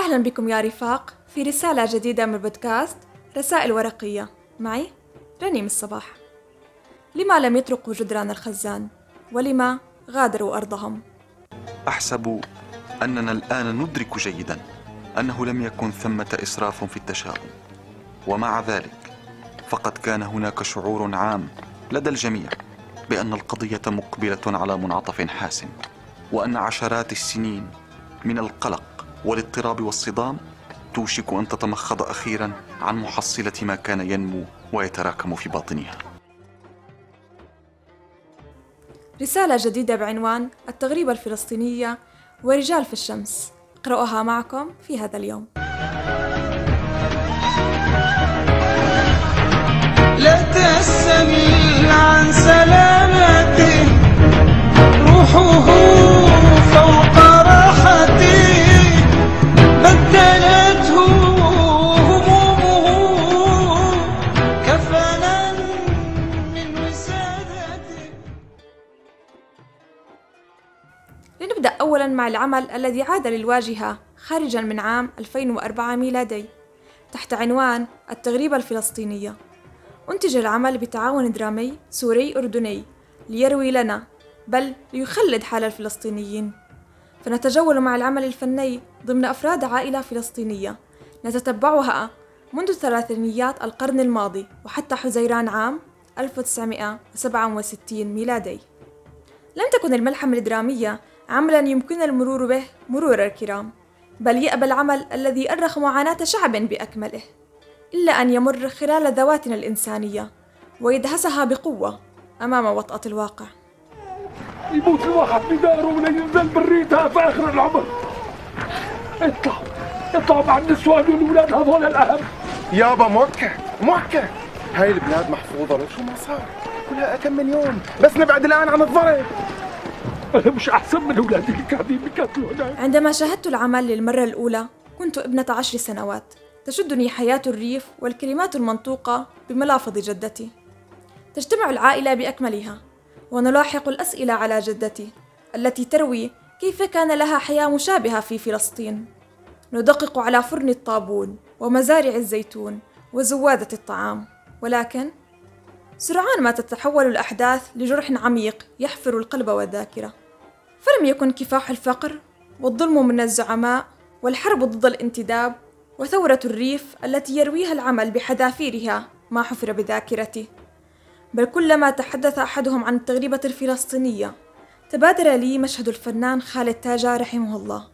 أهلا بكم يا رفاق في رسالة جديدة من بودكاست رسائل ورقية. معي رنيم الصباح. لما لم يطرقوا جدران الخزان؟ ولما غادروا أرضهم؟ أحسب أننا الآن ندرك جيدا أنه لم يكن ثمة إسراف في التشاؤم. ومع ذلك فقد كان هناك شعور عام لدى الجميع بأن القضية مقبلة على منعطف حاسم وأن عشرات السنين من القلق والاضطراب والصدام توشك أن تتمخض أخيرا عن محصلة ما كان ينمو ويتراكم في باطنها. رسالة جديدة بعنوان التغريبة الفلسطينية ورجال في الشمس. أقرأها معكم في هذا اليوم. لا تسأل عن سلامته روحه العمل الذي عاد للواجهة خارجا من عام 2004 ميلادي تحت عنوان التغريبة الفلسطينية. أنتج العمل بتعاون درامي سوري أردني ليروي لنا بل ليخلد حال الفلسطينيين. فنتجول مع العمل الفني ضمن أفراد عائلة فلسطينية نتتبعها منذ ثلاثينيات القرن الماضي وحتى حزيران عام 1967 ميلادي. لم تكن الملحمة الدرامية عملا يمكن المرور به مرور الكرام. بل يأبى العمل الذي أرخ معاناة شعب بأكمله. إلا أن يمر خلال ذواتنا الإنسانية ويدهسها بقوة أمام وطأة الواقع. يموت الواحد بداره ولا ينزل بريتها في آخر العمر. اطلع اطلع مع النسوان والولاد هذول الأهم. يابا موكل موكل هاي البلاد محفوظة لو شو ما صار كلها كم من يوم. بس نبعد الآن عن الضرب. أنا مش أحسن من أولادي اللي قاعدين بيقتلوا هناك عندما شاهدت العمل للمرة الأولى كنت ابنة عشر سنوات. تشدني حياة الريف والكلمات المنطوقة بملافظ جدتي. تجتمع العائلة بأكملها ونلاحق الأسئلة على جدتي التي تروي كيف كان لها حياة مشابهة في فلسطين. ندقق على فرن الطابون ومزارع الزيتون وزوادة الطعام. ولكن سرعان ما تتحول الأحداث لجرح عميق يحفر القلب والذاكرة. فلم يكن كفاح الفقر والظلم من الزعماء والحرب ضد الانتداب وثورة الريف التي يرويها العمل بحذافيرها ما حفر بذاكرتي بل كلما تحدث أحدهم عن التغريبة الفلسطينية تبادر لي مشهد الفنان خالد تاجة رحمه الله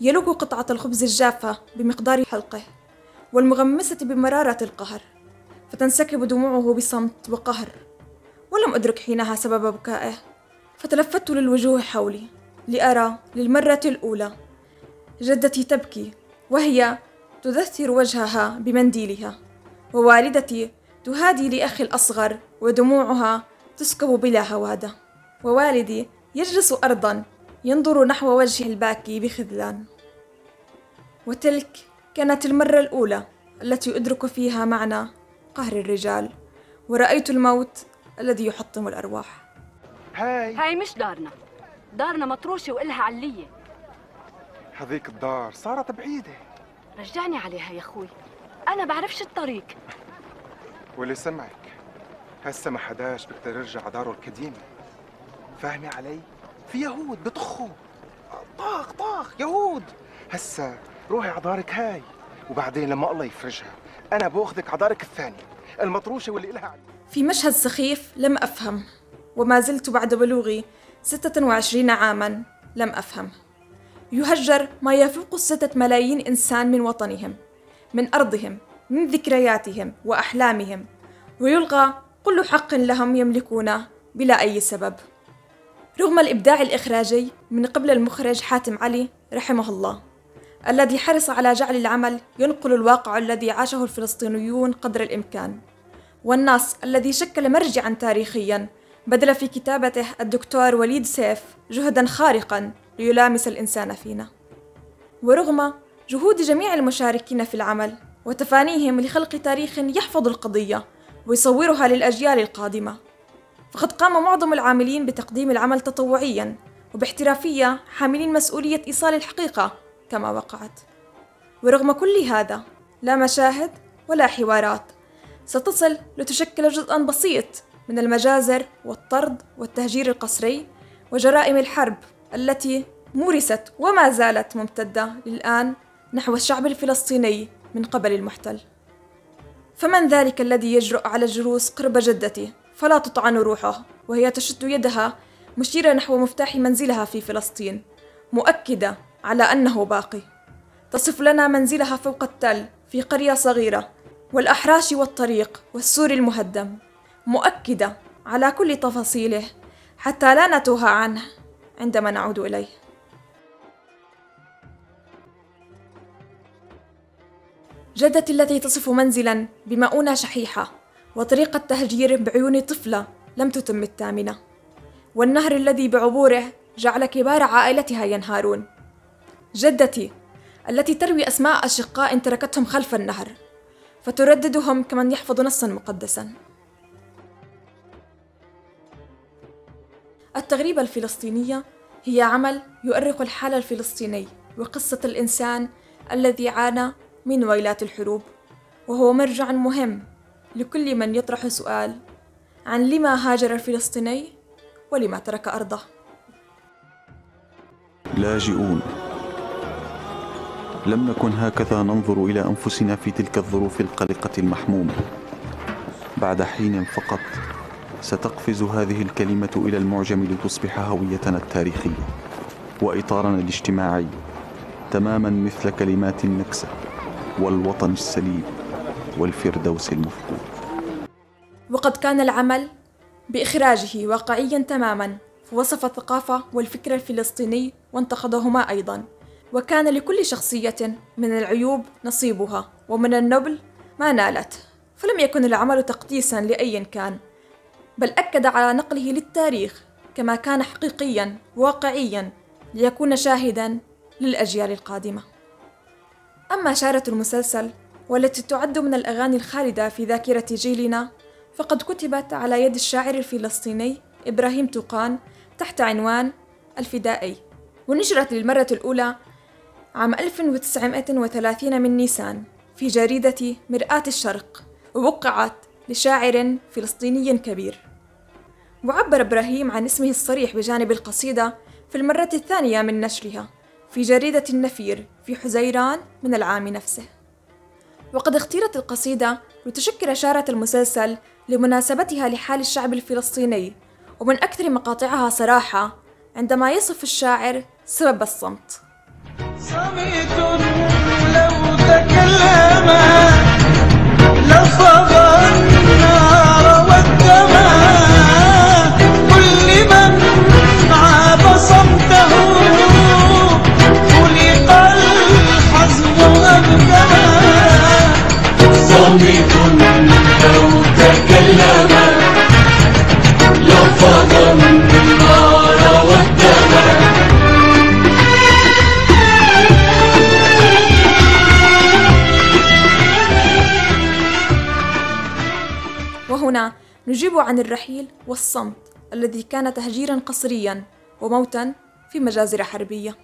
يلوك قطعة الخبز الجافة بمقدار حلقه والمغمسة بمرارة القهر. فتنسكب دموعه بصمت وقهر ولم أدرك حينها سبب بكائه فتلفت للوجوه حولي لأرى للمرة الأولى جدتي تبكي وهي تدثر وجهها بمنديلها ووالدتي تهادي لأخي الأصغر ودموعها تسكب بلا هوادة ووالدي يجلس أرضا ينظر نحو وجه الباكي بخذلان. وتلك كانت المرة الأولى التي أدرك فيها معنى قهر الرجال ورأيت الموت الذي يحطم الأرواح. هاي. هاي مش دارنا. دارنا مطروشة وإلها علية. هذيك الدار صارت بعيدة. رجعني عليها يا أخوي. أنا بعرفش الطريق. واللي سمعك هسه ما حداش بيقدر يرجع داره القديمة. فاهمة علي؟ في يهود بطخوا. طاخ طاخ يهود. هسه روحي على دارك هاي وبعدين لما الله يفرجها. أنا بأخذك على دارك الثانية المطروشة واللي إلها علي في مشهد سخيف لم أفهم وما زلت بعد بلوغي 26 عاما لم أفهم. يهجر ما يفوق الستة ملايين إنسان من وطنهم من أرضهم من ذكرياتهم وأحلامهم ويلغى كل حق لهم يملكونه بلا أي سبب. رغم الإبداع الإخراجي من قبل المخرج حاتم علي رحمه الله. الذي حرص على جعل العمل ينقل الواقع الذي عاشه الفلسطينيون قدر الإمكان. والنص الذي شكل مرجعا تاريخيا بذل في كتابته الدكتور وليد سيف جهدا خارقا ليلامس الإنسان فينا. ورغم جهود جميع المشاركين في العمل وتفانيهم لخلق تاريخ يحفظ القضية ويصورها للأجيال القادمة فقد قام معظم العاملين بتقديم العمل تطوعيا وباحترافية حاملين مسؤولية إيصال الحقيقة كما وقعت. ورغم كل هذا لا مشاهد ولا حوارات. ستصل لتشكل جزءا بسيط من المجازر والطرد والتهجير القسري وجرائم الحرب التي مورست وما زالت ممتدة للآن نحو الشعب الفلسطيني من قبل المحتل. فمن ذلك الذي يجرؤ على الجلوس قرب جدته؟ فلا تطعن روحه وهي تشد يدها مشيرة نحو مفتاح منزلها في فلسطين مؤكدة على أنه باقي. تصف لنا منزلها فوق التل في قرية صغيرة والأحراش والطريق والسور المهدم مؤكدة على كل تفاصيله حتى لا نتوه عنه عندما نعود إليه. جدتي التي تصف منزلا بمؤونة شحيحة وطريقة تهجير بعيون طفلة لم تتم الثامنة والنهر الذي بعبوره جعل كبار عائلتها ينهارون. جدتي التي تروي أسماء أشقاء تركتهم خلف النهر فترددهم كمن يحفظ نصا مقدسا. التغريبة الفلسطينية هي عمل يؤرخ الحال الفلسطيني وقصة الإنسان الذي عانى من ويلات الحروب وهو مرجع مهم لكل من يطرح سؤال عن لما هاجر الفلسطيني ولما ترك أرضه. لاجئون. لم نكن هكذا ننظر إلى أنفسنا في تلك الظروف القلقة المحمومة. بعد حين فقط ستقفز هذه الكلمة إلى المعجم لتصبح هويتنا التاريخية وإطارنا الاجتماعي تماما مثل كلمات النكسة والوطن السليم والفردوس المفقود. وقد كان العمل بإخراجه واقعيا تماما فوصف الثقافة والفكر الفلسطيني وانتقدهما أيضا. وكان لكل شخصية من العيوب نصيبها ومن النبل ما نالت فلم يكن العمل تقديسا لأي كان بل أكد على نقله للتاريخ كما كان حقيقيا واقعيا ليكون شاهدا للأجيال القادمة. أما شارة المسلسل والتي تعد من الأغاني الخالدة في ذاكرة جيلنا فقد كتبت على يد الشاعر الفلسطيني إبراهيم توقان تحت عنوان الفدائي ونشرت للمرة الأولى عام 1930 من نيسان في جريدة مرآة الشرق ووقعت لشاعر فلسطيني كبير. وعبر إبراهيم عن اسمه الصريح بجانب القصيدة في المرة الثانية من نشرها في جريدة النفير في حزيران من العام نفسه. وقد اختيرت القصيدة لتشكل شارة المسلسل لمناسبتها لحال الشعب الفلسطيني ومن أكثر مقاطعها صراحة عندما يصف الشاعر سبب الصمت. وهنا نجيب عن الرحيل والصمت الذي كان تهجيرا قسريا وموتا في مجازر حربية.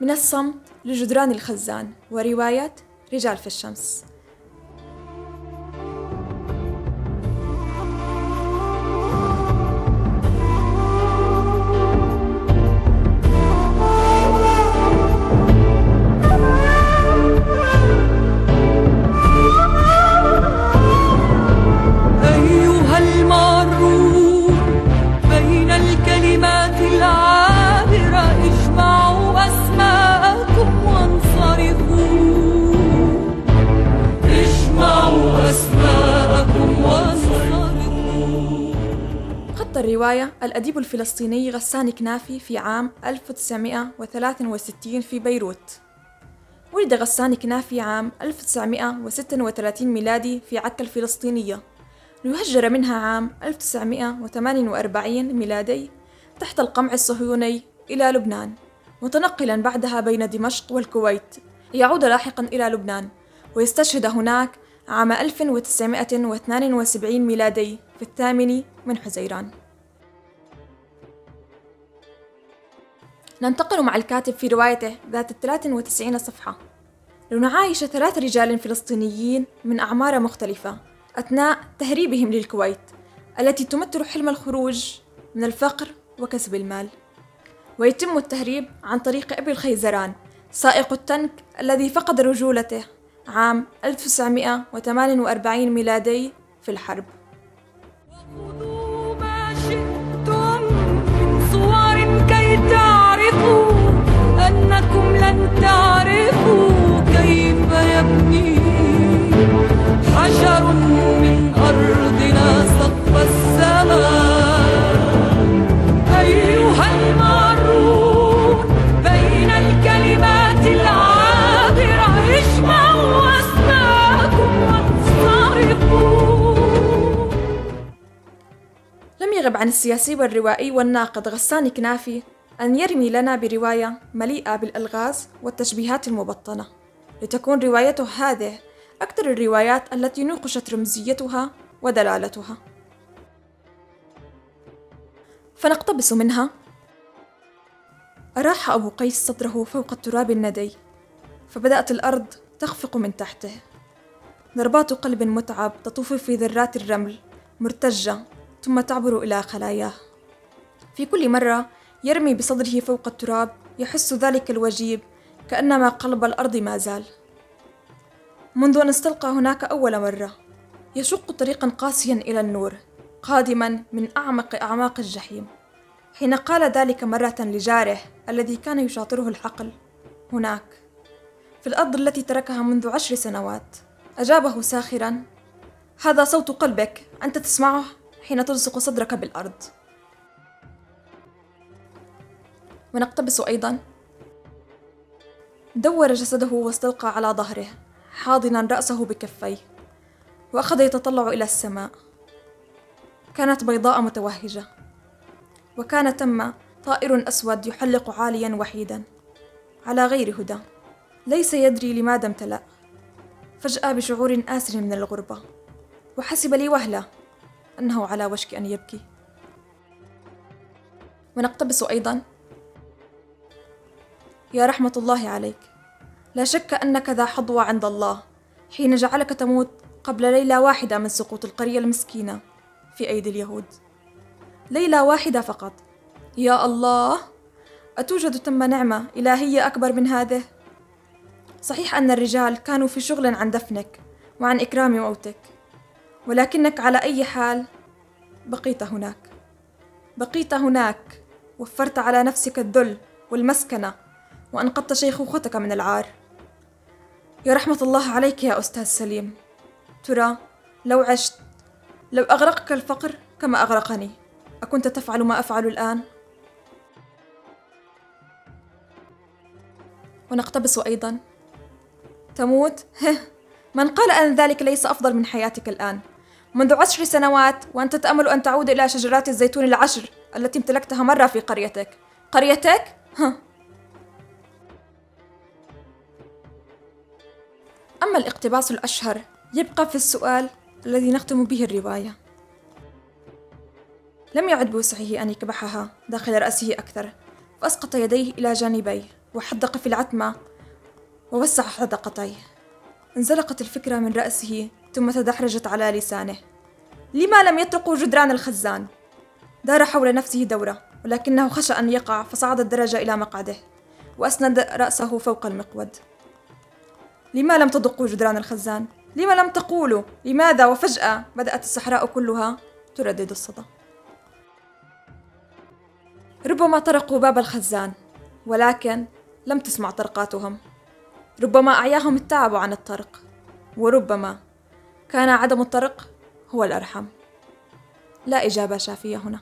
من الصمت لجدران الخزان ورواية رجال في الشمس. الأديب الفلسطيني غسان كنافي في عام 1963 في بيروت. ولد غسان كنافي عام 1936 ميلادي في عكا الفلسطينية. ليهجر منها عام 1948 ميلادي تحت القمع الصهيوني إلى لبنان متنقلا بعدها بين دمشق والكويت. ليعود لاحقا إلى لبنان ويستشهد هناك عام 1972 ميلادي في الثامن من حزيران. ننتقل مع الكاتب في روايته ذات الثلاث وتسعين صفحة. لنعايش ثلاث رجال فلسطينيين من أعمار مختلفة أثناء تهريبهم للكويت التي تمثل حلم الخروج من الفقر وكسب المال. ويتم التهريب عن طريق أبي الخيزران سائق التنك الذي فقد رجولته عام 1948 ميلادي في الحرب. لن تعرفوا كيف يبني حجر من أرضنا سقف السماء. أيها المعرون بين الكلمات العابرة اجمعوا لم يغب عن السياسي والروائي والناقد غسان كنافي. أن يرمي لنا برواية مليئة بالألغاز والتشبيهات المبطنة. لتكون روايته هذه أكثر الروايات التي نوقشت رمزيتها ودلالتها. فنقتبس منها. أراح أبو قيس صدره فوق التراب الندي فبدأت الأرض تخفق من تحته. ضربات قلب متعب تطوف في ذرات الرمل مرتجة ثم تعبر إلى خلاياه. في كل مرة يرمي بصدره فوق التراب يحس ذلك الوجيب كأنما قلب الأرض ما زال. منذ أن استلقى هناك أول مرة يشق طريقا قاسيا إلى النور قادما من أعمق أعماق الجحيم. حين قال ذلك مرة لجاره الذي كان يشاطره الحقل هناك في الأرض التي تركها منذ عشر سنوات أجابه ساخرا هذا صوت قلبك أنت تسمعه حين تلصق صدرك بالأرض. ونقتبس أيضا. دور جسده واستلقى على ظهره حاضنا رأسه بكفيه وأخذ يتطلع إلى السماء. كانت بيضاء متوهجة وكان تم طائر أسود يحلق عاليا وحيدا على غير هدى. ليس يدري لماذا امتلأ. فجأة بشعور آسر من الغربة وحسب لي وهلة أنه على وشك أن يبكي. ونقتبس أيضا يا رحمة الله عليك. لا شك أنك ذا حظوة عند الله حين جعلك تموت قبل ليلة واحدة من سقوط القرية المسكينة في أيدي اليهود. ليلة واحدة فقط. يا الله أتوجد تم نعمة إلهية أكبر من هذه؟ صحيح أن الرجال كانوا في شغل عن دفنك وعن إكرام موتك ولكنك على أي حال بقيت هناك. بقيت هناك وفرت على نفسك الذل والمسكنة. وأنقذت شيخوختك من العار. يا رحمة الله عليك يا أستاذ سليم. ترى لو عشت لو أغرقك الفقر كما أغرقني. أكنت تفعل ما أفعل الآن؟ ونقتبس أيضا. تموت؟ هه. من قال أن ذلك ليس أفضل من حياتك الآن. منذ عشر سنوات وأنت تأمل أن تعود إلى شجرات الزيتون العشر التي امتلكتها مرة في قريتك. قريتك؟ ها. أما الاقتباس الأشهر يبقى في السؤال الذي نختم به الرواية. لم يعد بوسعه أن يكبحها داخل رأسه أكثر فأسقط يديه إلى جانبيه وحدق في العتمة ووسع حدقتيه انزلقت الفكرة من رأسه ثم تدحرجت على لسانه. لما لم يطرقوا جدران الخزان؟ دار حول نفسه دورة ولكنه خشى أن يقع فصعد الدرجة إلى مقعده وأسند رأسه فوق المقود. لما لم تدقوا جدران الخزان؟ لما لم تقولوا؟ لماذا؟ وفجأة بدأت الصحراء كلها تردد الصدى ربما طرقوا باب الخزان ولكن لم تسمع طرقاتهم ربما أعياهم التعب عن الطرق وربما كان عدم الطرق هو الأرحم لا إجابة شافية هنا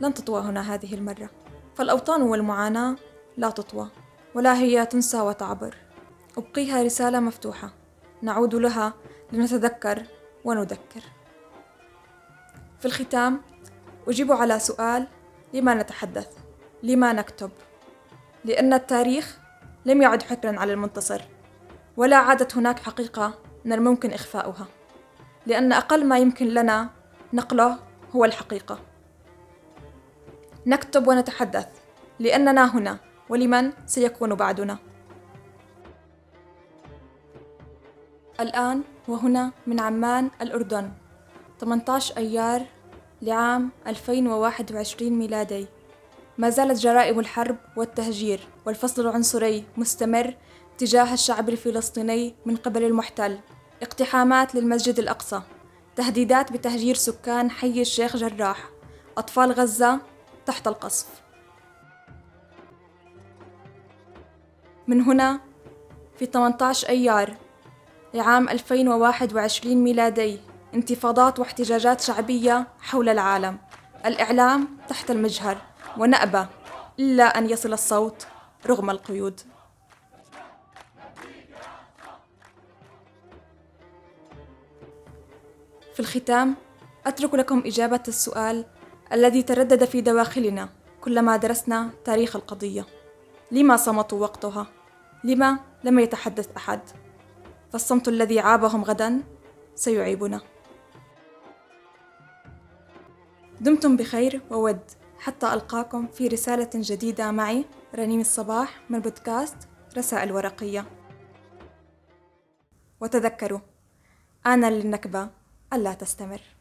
لن تطوى هنا هذه المرة. فالأوطان والمعاناة لا تطوى ولا هي تنسى وتعبر. أبقيها رسالة مفتوحة نعود لها لنتذكر وندكر. في الختام أجيب على سؤال لما نتحدث؟ لما نكتب؟ لأن التاريخ لم يعد حكرا على المنتصر ولا عادت هناك حقيقة من الممكن إخفاؤها. لأن أقل ما يمكن لنا نقله هو الحقيقة. نكتب ونتحدث. لأننا هنا. ولمن سيكون بعدنا؟ الآن وهنا من عمان الأردن. 18 أيار لعام 2021 ميلادي. ما زالت جرائم الحرب والتهجير والفصل العنصري مستمر تجاه الشعب الفلسطيني من قبل المحتل. اقتحامات للمسجد الأقصى. تهديدات بتهجير سكان حي الشيخ جراح. أطفال غزة تحت القصف. من هنا في 18 أيار لعام 2021 ميلادي انتفاضات واحتجاجات شعبية حول العالم. الإعلام تحت المجهر ونأبى إلا أن يصل الصوت رغم القيود. في الختام أترك لكم إجابة السؤال الذي تردد في دواخلنا كلما درسنا تاريخ القضية. لما صمتوا وقتها؟ لما لم يتحدث أحد؟ فالصمت الذي عابهم غدا سيعيبنا. دمتم بخير وود. حتى ألقاكم في رسالة جديدة معي رنيم الصباح من بودكاست رسائل ورقية وتذكروا آن للنكبة ألا تستمر.